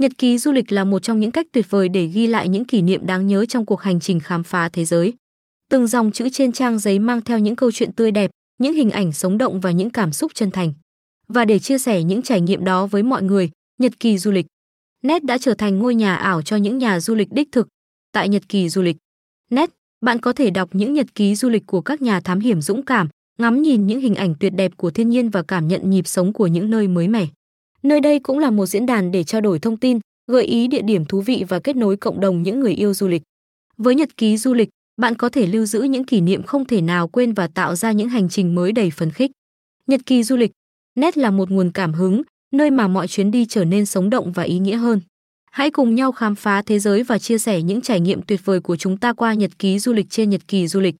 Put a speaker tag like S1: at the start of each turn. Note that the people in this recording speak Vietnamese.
S1: Nhật ký du lịch là một trong những cách tuyệt vời để ghi lại những kỷ niệm đáng nhớ trong cuộc hành trình khám phá thế giới. Từng dòng chữ trên trang giấy mang theo những câu chuyện tươi đẹp, những hình ảnh sống động và những cảm xúc chân thành. Và để chia sẻ những trải nghiệm đó với mọi người, Nhật ký du lịch Net đã trở thành ngôi nhà ảo cho những nhà du lịch đích thực. Tại Nhật ký du lịch Net, bạn có thể đọc những nhật ký du lịch của các nhà thám hiểm dũng cảm, ngắm nhìn những hình ảnh tuyệt đẹp của thiên nhiên và cảm nhận nhịp sống của những nơi mới mẻ. Nơi đây cũng là một diễn đàn để trao đổi thông tin, gợi ý địa điểm thú vị và kết nối cộng đồng những người yêu du lịch. Với nhật ký du lịch, bạn có thể lưu giữ những kỷ niệm không thể nào quên và tạo ra những hành trình mới đầy phấn khích. Nhật ký du lịch, nét là một nguồn cảm hứng, nơi mà mọi chuyến đi trở nên sống động và ý nghĩa hơn. Hãy cùng nhau khám phá thế giới và chia sẻ những trải nghiệm tuyệt vời của chúng ta qua nhật ký du lịch trên nhật ký du lịch.